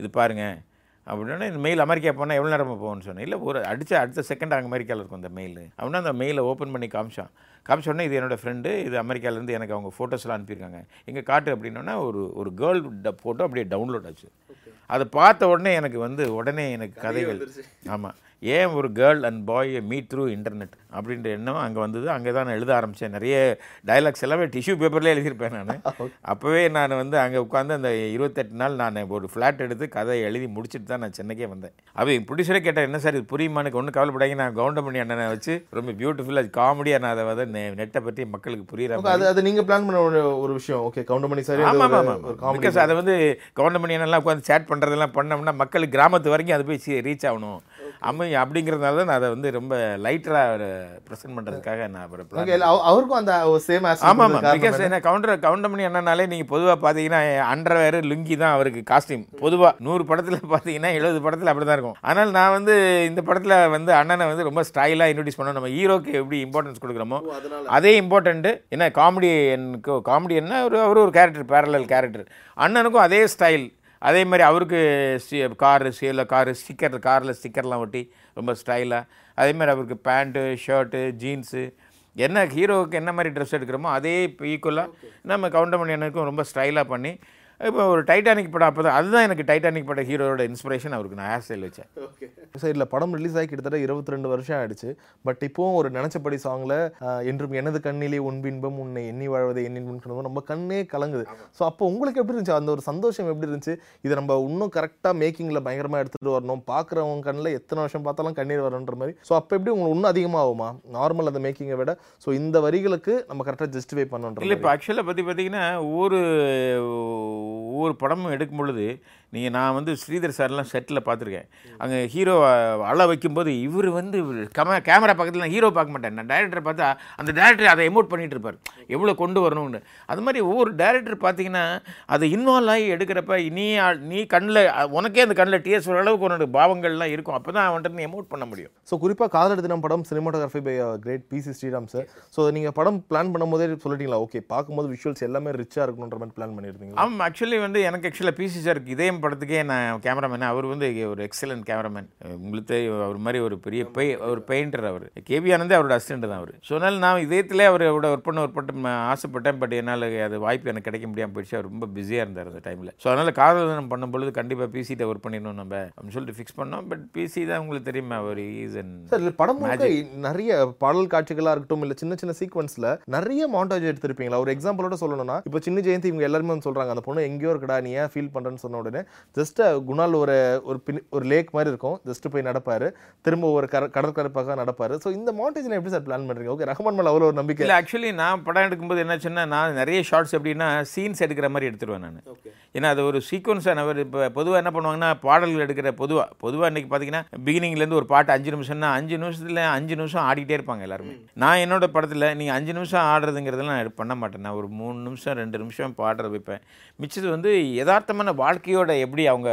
Speaker 2: இது பாருங்கள் அப்படின்னா இந்த மெயில் அமெரிக்கா போனால் எவ்வளோ நேரமாக போகும்னு சொன்னேன். இல்லை ஒரு அடித்த அடுத்த செகண்ட் அங்கே அமெரிக்காவில் இருக்கும் அந்த மெயில் அப்படின்னா அந்த மெயிலை ஓப்பன் பண்ணி காமிச்சான். காமிச்ச உடனே இது என்னோட ஃப்ரெண்டு இது அமெரிக்காலேருந்து எனக்கு அவங்க ஃபோட்டோஸ்லாம் அனுப்பியிருக்காங்க. எங்கே காட்டு அப்படின்னோன்னா ஒரு ஒரு கேர்ள் ஃபோட்டோ அப்படியே டவுன்லோட் ஆச்சு. அதை பார்த்த உடனே எனக்கு வந்து உடனே எனக்கு கதைகள் ஆமாம் ஏன் ஒரு girl and boy meet through internet அப்படின்ற எண்ணம் அங்கே வந்தது. அங்கே தான் நான் எழுத ஆரம்பித்தேன் நிறைய டைலாக்ஸ் எல்லாமே டிஷ்யூ பேப்பர்லேயே எழுதியிருப்பேன் நான். *laughs* அப்போவே நான் வந்து அங்கே உட்காந்து அந்த இருபத்தெட்டு நாள் நான் ஒரு ஃப்ளாட் எடுத்து கதை எழுதி முடிச்சுட்டு தான் நான் சென்னைக்கே வந்தேன். அப்போ ப்ரொடியூசரே கேட்டேன் என்ன சார் இது புரியுமானுக்கு ஒன்றும் கவலைப்படாங்க நான் கவுண்டமணி அண்ணனை வச்சு ரொம்ப பியூட்டிஃபுல்லாக காமெடியாக நான் அதை வந்து நெட்டை பற்றி மக்களுக்கு புரியுற
Speaker 1: அது அது நீங்க பிளான் பண்ண ஒரு விஷயம். ஓகே கவுண்டமணி சார்
Speaker 2: ஆமாம் ஆமாம் ஆமாம். அதை வந்து கவர்மெண்ட் என்னெல்லாம் உட்காந்து சேட் பண்ணுறதெல்லாம் பண்ணோம்னா மக்களுக்கு கிராமத்து வரைக்கும் அது போய் ரீச் ஆகணும். அம்மை அப்படிங்கிறதுனால தான் நான் அதை வந்து ரொம்ப லைட்டராக ப்ரெசென்ட் பண்ணுறதுக்காக நான்
Speaker 1: ஓகே அவருக்கும் அந்த சேம்
Speaker 2: ஆமாம் ஆமாம் பிகாஸ் என்ன? கவுண்டர் கவுண்டர் பண்ணி என்னன்னாலே நீங்கள் பொதுவாக பார்த்தீங்கன்னா அண்டர்வேர் லுங்கி தான் அவருக்கு காஸ்டியூம் பொதுவாக நூறு படத்தில் பார்த்தீங்கன்னா எழுபது படத்தில் அப்படி தான் இருக்கும். ஆனால் நான் வந்து இந்த படத்தில் வந்து அண்ணனை வந்து ரொம்ப ஸ்டைலாக இன்ட்ரடியூஸ் பண்ணோம். நம்ம ஹீரோக்கு எப்படி இம்பார்ட்டன்ஸ் கொடுக்குறோமோ அதே இம்பார்ட்டண்ட்டு என்ன காமெடி எனக்கு காமெடி என்ன ஒரு அவர் ஒரு கேரக்டர் பேரலல் கேரக்டர் அண்ணனுக்கும் அதே ஸ்டைல் அதே மாதிரி அவருக்கு காரு சீல காரு ஸ்டிக்கர் காரில் ஸ்டிக்கர்லாம் ஒட்டி ரொம்ப ஸ்டைலாக அதே மாதிரி அவருக்கு பேண்ட்டு ஷர்ட்டு ஜீன்ஸு என்ன ஹீரோவுக்கு என்ன மாதிரி ட்ரெஸ் எடுக்கிறோமோ அதே ஈக்குவலாக நம்ம கவுண்டமணி அண்ணனுக்கும் ரொம்ப ஸ்டைலாக பண்ணி இப்போ ஒரு டைட்டானிக் படம் அப்போ தான் அதுதான் எனக்கு டைட்டானிக் படம் ஹீரோட இன்ஸ்பிரேஷன் அவருக்கு. நான் ஹேர் ஸ்டைல் வச்சேன்.
Speaker 1: சார் இல்லை படம் ரிலீஸ் ஆகி கிட்டத்தட்ட இருபத்தி ரெண்டு வருஷம் ஆயிடுச்சு. பட் இப்போவும் ஒரு நினைச்சபடி சாங்ல என்றும் எனது கண்ணிலே உன் பின்பம் உன்னை எண்ணி வாழ்வதை எண்ணி முன்கணும் நம்ம கண்ணே கலங்குது. ஸோ அப்போ உங்களுக்கு எப்படி இருந்துச்சு? அந்த ஒரு சந்தோஷம் எப்படி இருந்துச்சு? இதை நம்ம இன்னும் கரெக்டாக மேக்கிங்கில் பயங்கரமாக எடுத்துகிட்டு வரணும். பார்க்குறவங்க கண்ணில் எத்தனை வருஷம் பார்த்தாலும் கண்ணீர் வரணுன்ற மாதிரி. ஸோ அப்போ எப்படி உங்களுக்கு இன்னும் அதிகமாகுமா? நார்மல் அந்த மேக்கிங்கை விட. ஸோ இந்த வரிகளுக்கு நம்ம கரெக்டாக ஜஸ்டிஃபை பண்ணுன்ற
Speaker 2: இல்லை இப்போ ஆக்சுவலாக பற்றி பார்த்தீங்கன்னா ஒவ்வொரு ஒவ்வொரு படமும் எடுக்கும் பொழுது நீங்கள் நான் வந்து ஸ்ரீதர் சார்லாம் செட்டில் பார்த்துருக்கேன். அங்கே ஹீரோ அழ வைக்கும்போது இவர் வந்து கம கேமரா பக்கத்தில் நான் ஹீரோ பார்க்க மாட்டேன். நான் டேரக்டரை பார்த்தா அந்த டேரக்டர் அதை எமோட் பண்ணிட்டு இருப்பார். எவ்வளோ கொண்டு வரணும்னு. அது மாதிரி ஒவ்வொரு டேரக்டர் பார்த்தீங்கன்னா அதை இன்வால்வ் ஆகி எடுக்கிறப்ப நீ நீ கண்ணில் உனக்கே அந்த கண்ணில் டிஎஸ் அளவுக்கு உன்னோட பாவங்கள்லாம் இருக்கும். அப்போ தான் அவன்கிட்ட நீ எமோட் பண்ண முடியும்.
Speaker 1: ஸோ குறிப்பாக காதல் தினம் படம் cinematography by great PC Sreeram sir so நீங்கள் படம் பிளான் பண்ணும்போதே சொல்லிட்டீங்களா? ஓகே பார்க்கும்போது விஷுவல்ஸ் எல்லாமே ரிச்சாக இருக்கணுன்ற மாதிரி பிளான் பண்ணியிருந்தீங்க
Speaker 2: ஆமாம் ஆக்சுவலி வந்து எனக்கு ஆக்சுவலாக பிசி சாருக்கு இதயம் படத்துக்கே நான் கேமராமேன் அவர் வந்து ஒரு எக்ஸலண்ட் கேமராமேன். உங்களுக்கு அவர் மாதிரி ஒரு பெரிய பெய் ஒரு பெயிண்டர் அவர். கேவி ஆனந்தே அவரோட அசிஸ்டன்ட் தான் அவர். ஸோ அதனால் நான் இதயத்திலே அவரோட ஒர்க் பண்ண ஒர்க் பண்ண ஆசைப்பட்டேன். பட் என்னால் அது வாய்ப்பு எனக்கு கிடைக்க முடியாமல் போயிடுச்சு. அவர் ரொம்ப பிஸியாக இருந்தார் அந்த டைமில் ஸோ அதனால் காதல் தினம் பண்ணும்பொழுது கண்டிப்பாக பிசிட்ட ஒர்க் பண்ணிடணும் நம்ம அப்படின்னு சொல்லிட்டு ஃபிக்ஸ் பண்ணோம். பட் பிசி தான் உங்களுக்கு தெரியுமா? அவர் ஈஸ் அண்ட்
Speaker 1: சார் படம் நிறைய பாடல் காட்சிகளாக இருக்கட்டும் இல்லை சின்ன சின்ன சீக்வன்ஸில் நிறைய மாண்டாஜ் எடுத்திருப்பீங்களா? ஒரு எக்ஸாம்பிளோட சொல்லணும்னா இப்போ சின்ன ஜெயந்தி இவங்க எல்லாருமே வந்து சொல்கிறாங்க அந்த பொண்ணு எங்கேயோ இருக்கடா நீ ஏன் ஃபீல் பண்ணுறேன்னு சொன்ன உடனே ஜஸ்ட் குணால் ஒரு ஒரு பின் ஒரு லேக் மாதிரி இருக்கும். ஜஸ்ட் போய் நடப்பாரு. திரும்ப ஒரு கர கடற்கரை பக்கம் நடப்பாரு. ஸோ இந்த மாண்டேஜில் எப்படி சார் பிளான் பண்ணுறீங்க ஓகே ரஹ்மான் மேலே அவ்வளோ ஒரு நம்பிக்கை.
Speaker 2: இல்லை ஆக்சுவலி நான் படம் எடுக்கும்போது என்னாச்சுன்னா நான் நிறைய ஷார்ட்ஸ் எப்படின்னா சீன்ஸ் எடுக்கிற மாதிரி எடுத்துருவேன் நான். ஏன்னா அது ஒரு சீக்வன்ஸாக நான் இப்போ பொதுவாக என்ன பண்ணுவாங்கன்னா பாடல்கள் எடுக்கிற பொதுவாக பொதுவாக இன்றைக்கி பார்த்தீங்கன்னா பிகினிங்லேருந்து ஒரு பாட்டு அஞ்சு நிமிஷம்னா அஞ்சு நிமிஷத்தில் அஞ்சு நிமிஷம் ஆடிக்கிட்டே இருப்பாங்க எல்லாருமே. நான் என்னோட படத்தில் நீங்கள் அஞ்சு நிமிஷம் ஆடுறதுங்கிறதெல்லாம் நான் பண்ண மாட்டேன். நான் ஒரு மூணு நிமிஷம் ரெண்டு நிமிஷம் பாடுற வைப்பேன். மிச்சது வந்து யதார்த்தமான வாழ்க்கையோட எப்படி அவங்க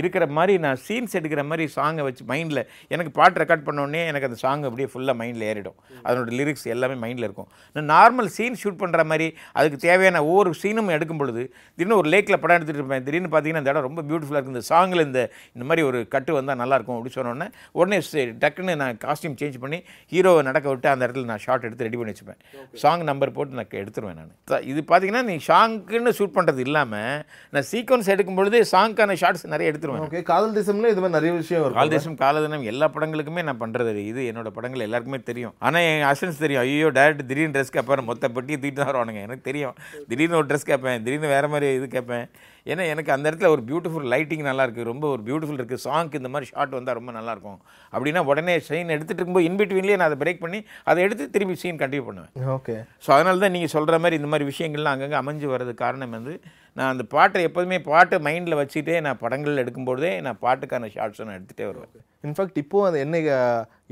Speaker 2: இருக்கிற மாதிரி நான் சீன்ஸ் எடுக்கிற மாதிரி சாங்கை வச்சு மைண்டில் எனக்கு பாட்டு ரெக்கார்ட் பண்ண உடனே எனக்கு அந்த சாங் அப்படியே ஃபுல்லாக மைண்டில் ஏறிடும். அதனோட லிரிக்ஸ் எல்லாமே மைண்டில் இருக்கும். நான் நார்மல் சீன் ஷூட் பண்ணுற மாதிரி அதுக்கு தேவையான ஒவ்வொரு சீனும் எடுக்கும் பொழுது திடீர்னு ஒரு லேக்கில் படம் எடுத்துகிட்டு இருப்பேன். திடீர்னு பார்த்தீங்கன்னா இந்த இடம் ரொம்ப பியூட்டிஃபுல்லாக இருக்குது இந்த சாங்கில் இந்த இந்த மாதிரி ஒரு கட்டு வந்தால் நல்லாயிருக்கும் அப்படி சொன்னோடனே உடனே டக்குன்னு நான் காஸ்டியூம் சேஞ்ச் பண்ணி ஹீரோவை நடக்க விட்டு அந்த இடத்துல நான் ஷார்ட் எடுத்து ரெடி பண்ணி வச்சுப்பேன். சாங் நம்பர் போட்டு நான் எடுத்துருவேன் நான். இது பார்த்தீங்கன்னா நீ சாங்க்குன்னு ஷூட் பண்ணுறது இல்லாமல் நான் சீக்வன்ஸ் எடுக்கும் பொழுது சாங்க்கான ஷார்ட்ஸ் நிறைய எடுத்துருவேன்.
Speaker 1: ஓகே காதல் தேசம்ல இது மாதிரி நிறைய விஷயம் இருக்கும்.
Speaker 2: காலதேசம் காலதினம் எல்லா படங்களுக்குமே நான் பண்ணுறது இது என்னோட படங்கள் எல்லாருக்குமே தெரியும். ஆனால் என் அசன்ஸ் தெரியும். ஐயோ டேரக்ட் திடீர்னு ட்ரெஸ் கேட்பாரு மொத்த பெட்டி தூக்கிட்டு தான் வருவானுங்க. எனக்கு தெரியும். திடீர்னு ஒரு ட்ரெஸ் கேட்பேன் திடீர்னு வேறு மாதிரி இது கேட்பேன் ஏன்னா எனக்கு அந்த இடத்துல ஒரு பியூட்டிஃபுல் லைட்டிங் நல்லா இருக்குது ரொம்ப ஒரு பியூட்டிஃபுல் இருக்குது சாங்க்கு இந்த மாதிரி ஷாட் வந்தால் ரொம்ப நல்லா இருக்கும் அப்படின்னா உடனே சீன் எடுத்துகிட்டு இருக்கும்போது இன்பிட்வீன்லேயே நான் அதை பிரேக் பண்ணி அதை எடுத்து திரும்பி சீன் கண்டினியூ பண்ணுவேன்.
Speaker 1: ஓகே
Speaker 2: ஸோ அதனால தான் நீங்கள் சொல்கிற மாதிரி இந்த மாதிரி விஷயங்கள்லாம் அங்கங்கே அமைஞ்சு வர்றது காரணம் வந்து நான் அந்த பாட்டை எப்போதுமே பாட்டை மைண்டில் வச்சுட்டே நான் படங்கள் எடுக்கும்போதே நான் பாட்டுக்கான ஷார்ட்ஸை நான் எடுத்துகிட்டே வருவேன்.
Speaker 1: இன்ஃபேக்ட் இப்போ அந்த என்ன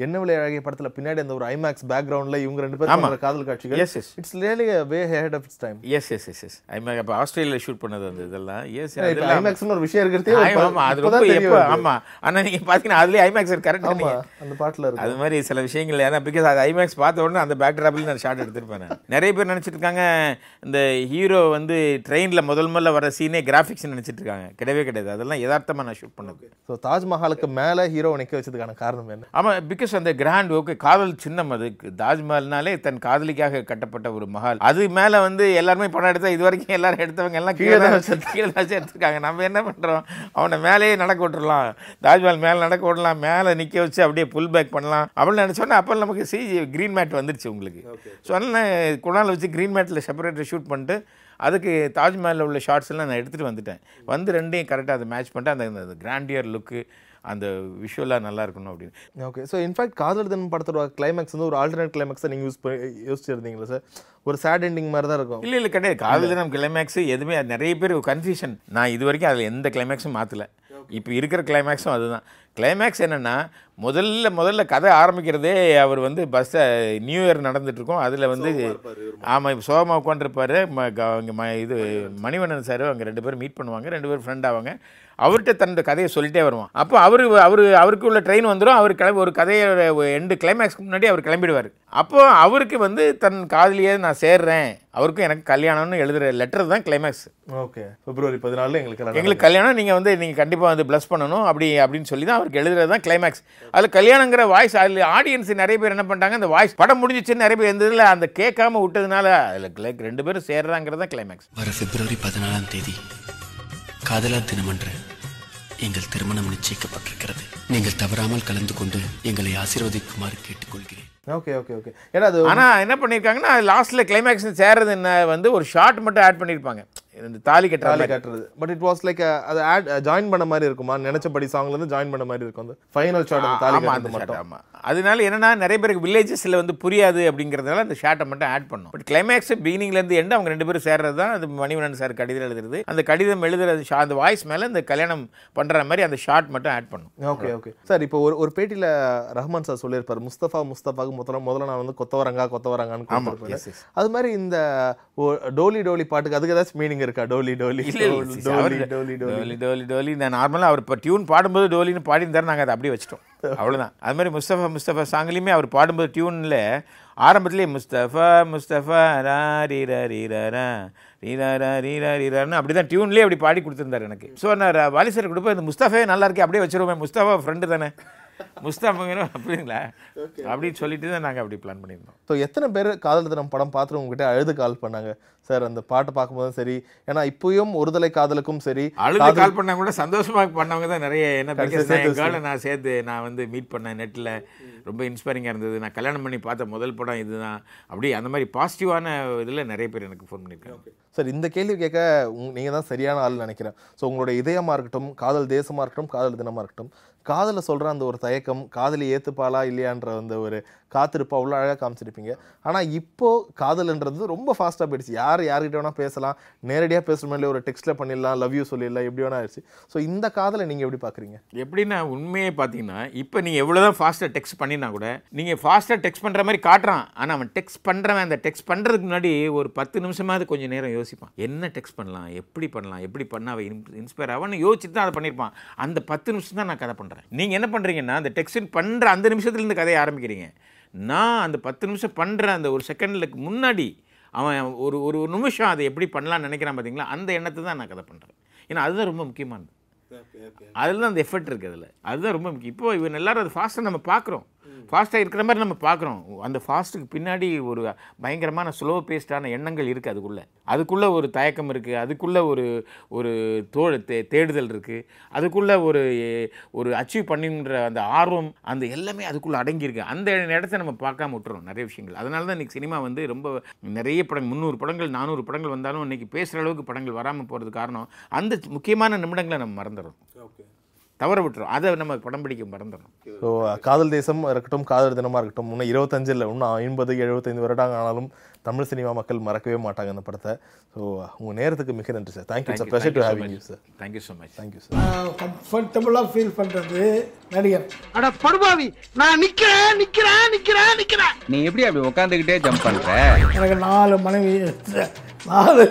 Speaker 1: என்ன விலை அழகிய படத்துல பின்னாடி அந்த ஒரு ஐமேக்ஸ் பேக்ரவுண்ட்ல இவங்க ரெண்டு பேரும் காதல் காட்சிகள்
Speaker 2: Yes, yes.
Speaker 1: It's really way ahead of its time
Speaker 2: yes yes yes yes iMac அப்போ ஆஸ்திரேலியாவில் ஷூட் பண்ணது அந்த இதெல்லாம். எஸ்
Speaker 1: ஐமேக்ஸ்னு ஒரு விஷயம் இருக்கிறதே
Speaker 2: ஆமாம் அது ரொம்ப எப்போ
Speaker 1: வருது.
Speaker 2: ஆமாம் ஆனால் நீங்கள் பார்த்தீங்கன்னா அதுலேயே ஐமேக்ஸ் கரெக்ட்
Speaker 1: ஆமா அந்த பாட்டுல இருக்கு.
Speaker 2: அது மாதிரி சில விஷயங்கள் ஏன்னா பிகாஸ் அது ஐமேக்ஸ் பார்த்த உடனே அந்த பேக்ட்ராப்பில் நான் ஷார்ட் எடுத்திருப்பேன். நிறைய பேர் நினச்சிட்டு இருக்காங்க இந்த ஹீரோ வந்து ட்ரெயினில் முதல் முதல்ல வர சீனே கிராஃபிக்ஸ் நினச்சிட்டு இருக்காங்க. கிடையவே கிடையாது. அதெல்லாம் யதார்த்தமாக நான் ஷூட் பண்ணது.
Speaker 1: ஸோ தாஜ்மஹாலுக்கு மேல ஹீரோ நிக்க வச்சதுக்கான காரணம் என்ன?
Speaker 2: ஆமாம் பிகாஸ் அந்த கிராண்ட் ஓகே காதல் சின்னம் அது. தாஜ்மஹால்னாலே தன் காதலிக்காக கட்டப்பட்ட ஒரு மஹால். அது மேலே வந்து எல்லாருமே படம் எடுத்தா இது வரைக்கும் எல்லாரும் எடுத்தவங்க எல்லாம் கீழே தான் கீழே தான் எடுத்துருக்காங்க நம்ம என்ன பண்ணுறோம் அவனை மேலேயே நடக்க விட்டுறலாம். தாஜ்மஹால் மேலே நடக்க விடலாம். மேலே நிற்க வச்சு அப்படியே புல் பேக் பண்ணலாம். அப்படின்னு நினச்சோன்னா அப்போ நமக்கு சி க்ரீன் மேட் வந்துருச்சு உங்களுக்கு. ஸோ அதனால் குணால் வச்சு க்ரீன் மேட்டில் செப்பரேட்டர் ஷூட் பண்ணிட்டு அதுக்கு தாஜ்மஹாலில் உள்ள ஷார்ட்ஸ் எல்லாம் நான் எடுத்துகிட்டு வந்துட்டேன். வந்து ரெண்டையும் கரெக்டாக அதை மேட்ச் பண்ணிட்டு அந்த அந்த கிராண்டியர் லுக்கு அந்த விஷுவலாக நல்லா இருக்கணும் அப்படின்னு.
Speaker 1: ஓகே ஸோ இன்ஃபேக்ட் காதல் தினம் படத்தோட கிளைமேக்ஸ் வந்து ஒரு ஆல்டர்னேட் கிளைமேக்ஸை நீங்கள் யூஸ் பண்ணி யோசிச்சிருந்தீங்களா சார் ஒரு சேட் எண்டிங் மாதிரி தான் இருக்கும்.
Speaker 2: இல்லை இல்லை கிடையாது. காதல் தினம் கிளைமேக்ஸ் எதுவுமே அது நிறைய பேர் கன்ஃபியூஷன் நான் இது வரைக்கும் அதில் எந்த கிளைமேக்ஸும் மாற்றல இப்போ இருக்கிற கிளைமேக்ஸும் அதுதான். கிளைமேக்ஸ் என்னென்னா முதல்ல முதல்ல கதை ஆரம்பிக்கிறதே அவர் வந்து பஸ்ஸை நியூ இயர் நடந்துட்டு இருக்கோம். அதில் வந்து ஆமாம் இப்போ சோகமாக உட்காந்துருப்பாரு இங்கே ம இது மணிவண்ணன் சார் அங்கே ரெண்டு பேரும் மீட் பண்ணுவாங்க. ரெண்டு பேரும் ஃப்ரெண்ட் ஆவாங்க. அவர்கிட்ட தன்னோட கதையை சொல்லிட்டே வருவான். அப்போ அவர் அவர் அவருக்கு உள்ள ட்ரெயின் வந்துடும் அவர் கிளம்பி ஒரு கதையோட எண்டு கிளைமேக்ஸ்க்கு முன்னாடி அவர் கிளம்பிடுவார். அப்போ அவருக்கு வந்து தன் காதலியே நான் சேர்றேன். அவருக்கும் எனக்கு கல்யாணம்னு எழுதுகிற லெட்டர் தான் கிளைமேக்ஸ்
Speaker 1: ஓகே பிப்ரவரி பதினாலில் எங்களுக்கு கல்யாணம்
Speaker 2: எங்களுக்கு கல்யாணம் நீங்கள் வந்து நீங்கள் கண்டிப்பாக வந்து ப்ளஸ் பண்ணணும். அப்படி அப்படின்னு சொல்லி தான் அவருக்கு எழுதுறது தான் கிளைமேக்ஸ் அதில் கல்யாணங்கிற வாய்ஸ் அதில் ஆடியன்ஸ் நிறைய பேர் என்ன பண்ணிட்டாங்க அந்த வாய்ஸ் படம் முடிஞ்சிச்சுன்னு நிறைய பேர் இருந்ததில் அந்த கேட்காம விட்டதுனால அதில் ரெண்டு பேரும் சேர்றாங்கிறது தான் கிளைமேக்ஸ்
Speaker 6: வர பிப்ரவரி பதினாலாம் தேதி காதலர் தினமன்று எங்கள் திருமணம் நிச்சயிக்கப்பட்டிருக்கிறது. நீங்கள் தவறாமல் கலந்து கொண்டு எங்களை ஆசீர்வதிக்குமாறு கேட்டுக்கொள்கிறேன்.
Speaker 1: Okay okay okay. ஏன்னா அது
Speaker 2: ஆனால் என்ன பண்ணியிருக்காங்கன்னா லாஸ்ட்டில் கிளைமேக்ஸ் சேர்றது என்ன வந்து ஒரு ஷார்ட் மட்டும் ஆட் பண்ணியிருப்பாங்க இந்த தாலி கட்டுற
Speaker 1: தாலி
Speaker 2: மாதிரி.
Speaker 1: கட்டுறது. பட் இட் வாஸ் லைக் அது ஆட் ஜாயின் பண்ண மாதிரி இருக்குமா? நினைச்சபடி சாங்ல இருந்து ஜாயின் பண்ண மாதிரி இருக்கும். அந்த ஃபைனல் ஷாட் அந்த தாலி கட்டுறது மட்டும்.
Speaker 2: ஆமா. அதனால என்னன்னா நிறைய பேருக்கு வில்லேஜஸ்ல வந்து புரியாது அப்படிங்கிறதுனால அந்த ஷாட்டை மட்டும் ஆட் பண்ணும். பட் கிளைமேக்ஸ் பிகினிங்ல இருந்து எண்ட் அவங்க ரெண்டு பேரும் சேர்றது தான் அது மணிவண்ணன் சார் கடிதம் எழுதுறது. அந்த கடிதம் எழுதுறது அந்த வாய்ஸ் மேல இந்த கல்யாணம் பண்ற மாதிரி அந்த ஷாட் மட்டும் ஆட் பண்ணும்.
Speaker 1: ஓகே ஓகே சார் இப்போ ஒரு ஒரு பேட்டியில ரஹ்மான் சார் சொல்லியிருப்பாரு முஸ்தபா முஸ்தபாக்கு முதல்ல முதல்ல நான் வந்து கொத்தவரங்கா கொத்தவரங்கான்னு. அது மாதிரி இந்த டோலி டோலி பாட்டுக்கு அதுக்கு ஏதாச்சும் மீனிங் இருக்கா? டோலி டோலி டோலி டோலி டோலி
Speaker 2: டோலி. டோலி நான் நார்மலாக அவர் இப்போ டியூன் பாடும்போது டோலின்னு பாடியிருந்தாரு. நாங்கள் அதை அப்படியே வச்சிட்டோம். அவ்வளவுதான். அது மாதிரி முஸ்தபா முஸ்தபா சாங்லேயுமே அவர் பாடும்போது டியூனில் ஆரம்பத்திலே முஸ்தபா முஸ்தபா ரா ரீ ரா ரீ ரா ரா ரீ ரா ரா ரீ ரா ரீ ரான்னு அப்படி தான் டியூன்லேயே அப்படி பாடி கொடுத்துருந்தாரு எனக்கு. ஸோ நான் ர- வாலி சார் கொடுப்பேன். இந்த முஸ்தஃபே நல்லா இருக்கே. அப்படியே வச்சிருவோமே. முஸ்தபா ஃப்ரெண்டு தானே. முஸ்தபாங்கிற அப்படிங்களா? அப்படின்னு சொல்லிட்டு தான் நாங்கள் அப்படி பிளான் பண்ணியிருந்தோம்.
Speaker 1: ஸோ எத்தனை பேர் காதல் தினம் படம் பார்த்துட்டு உங்ககிட்ட அழுது கால் பண்ணாங்க? சார் அந்த பாட்டை பார்க்கும்போதும் சரி ஏன்னா இப்பயும் ஒருதலை காதலுக்கும் சரி
Speaker 2: அழுது கால் பண்ணா கூட சந்தோஷமா பண்ணவங்க தான் நிறைய என்ன because நான்
Speaker 1: சேர்த்து
Speaker 2: நான் வந்து மீட் பண்ணேன் நெட்டில் ரொம்ப இன்ஸ்பைரிங்காக இருந்தது. நான் கல்யாணம் பண்ணி பார்த்த முதல் படம் இதுதான். அப்படி அந்த மாதிரி பாசிட்டிவான இதில் நிறைய பேர் எனக்கு ஃபோன் பண்ணியிருக்காங்க.
Speaker 1: சார் இந்த கேள்வி கேட்க உங்க- நீங்க தான் சரியான ஆள் நினைக்கிறேன். ஸோ உங்களோட இதயமா இருக்கட்டும் காதல் தேசமா இருக்கட்டும் காதல் தினமா இருக்கட்டும் காதலை சொல்கிற அந்த ஒரு தயக்கம் காதலி ஏற்றுப்பாளா இல்லையான்ற அந்த ஒரு காத்திருப்பா அவ்வளோ அழகாக காமிச்சிருப்பீங்க. ஆனால் இப்போது காதல்ன்றது ரொம்ப ஃபாஸ்ட்டாக போயிடுச்சு. யார் யார்கிட்ட வேணால் பேசலாம். நேரடியாக பேசுற மாதிரி ஒரு டெக்ஸ்ட்டில் பண்ணிடலாம் லவ் யூ சொல்லிடலாம் எப்படி வேணா ஆயிடுச்சு. ஸோ இந்த காதலை நீங்கள் எப்படி பார்க்குறீங்க
Speaker 2: எப்படின்னா உண்மையே பார்த்தீங்கன்னா இப்போ நீங்கள் எவ்வளோ தான் ஃபாஸ்ட்டாக டெக்ஸ்ட் பண்ணினா கூட நீங்கள் ஃபாஸ்ட்டாக டெக்ஸ்ட் பண்ணுற மாதிரி காட்டுறான். ஆனால் அவன் டெக்ஸ்ட் பண்ணுறவன் அந்த டெக்ஸ்ட் பண்ணுறதுக்கு முன்னாடி ஒரு பத்து நிமிஷமாவது கொஞ்சம் நேரம் யோசிப்பான். என்ன டெக்ஸ்ட் பண்ணலாம்? எப்படி பண்ணலாம்? எப்படி பண்ண அவன் இன்ஸ்பயர் ஆவான்னு யோசிச்சுட்டு தான் அதை பண்ணியிருப்பான். அந்த பத்து நிமிஷம் தான் நான் கதை பண்ணுறேன் நீங்கள் என்ன பண்ணுறீங்கன்னா அந்த டெக்ஸ்ட் பண்ணுற அந்த நிமிஷத்துலேருந்து கதையை ஆரம்பிக்கிறீங்க. நான் அந்த பத்து நிமிஷம் பண்ணுற அந்த ஒரு செகண்டுக்கு முன்னாடி அவன் ஒரு ஒரு நிமிஷம் அதை எப்படி பண்ணலாம்னு நினைக்கிறான் பார்த்தீங்களா அந்த எண்ணத்தை தான் நான் கதை பண்ணுறேன் ஏன்னா அதுதான் ரொம்ப முக்கியமானது. அதில் தான் அந்த எஃபர்ட் இருக்குது அதில். அதுதான் ரொம்ப முக்கியம். இப்போ இவன் எல்லாரும் அது ஃபாஸ்ட்டாக நம்ம பார்க்குறோம் ஃபாஸ்ட்டாக இருக்கிற மாதிரி நம்ம பார்க்குறோம் அந்த ஃபாஸ்ட்டுக்கு பின்னாடி ஒரு பயங்கரமான ஸ்லோ பேஸ்டான எண்ணங்கள் இருக்குது அதுக்குள்ளே. அதுக்குள்ளே ஒரு தயக்கம் இருக்குது அதுக்குள்ளே ஒரு ஒரு தோ தே தேடுதல் இருக்குது அதுக்குள்ளே ஒரு ஒரு அச்சீவ் பண்ணுன்ற அந்த ஆர்வம் அந்த எல்லாமே அதுக்குள்ளே அடங்கியிருக்கு. அந்த இடத்த நம்ம பார்க்காம விட்டுறோம் நிறைய விஷயங்கள். அதனால தான் இன்றைக்கி சினிமா வந்து ரொம்ப நிறைய படங்கள் முந்நூறு படங்கள் நானூறு படங்கள் வந்தாலும் இன்றைக்கி பேசுகிற அளவுக்கு படங்கள் வராமல் போகிறது காரணம் அந்த முக்கியமான நிமிடங்களை நம்ம மறந்துடுறோம். தவற விட்டுறோம் அதை நம்ம படம் பிடிக்க மறந்துடுறோம்
Speaker 1: ஸோ காதல் தேசம் இருக்கட்டும் காதல் தினமா இருக்கட்டும் இன்னும் இருபத்தஞ்சு இல்லை இன்னும் ஐம்பது எழுபத்தைந்து வருடம் ஆனாலும் தமிழ் சினிமா மக்கள் மறக்கவே மாட்டாங்க அந்த படத்தை. ஸோ உங்க நேரத்துக்கு மிக நன்றி sir thank you sir pleasure to having you sir
Speaker 2: thank you so much
Speaker 1: thank you sir
Speaker 7: கம்ஃபர்டபுளாக ஃபீல் பண்ணுறது நடிகர்.
Speaker 8: அட படுபாவி நான் நிக்கிறேன் நிக்கிறேன் நிக்கிறேன் நிக்கிறேன்.
Speaker 9: நீ எப்படி அப்படி உட்காந்துக்கிட்டே ஜம்ப் பண்ற?
Speaker 7: எனக்கு நாலு மனைவி நாலு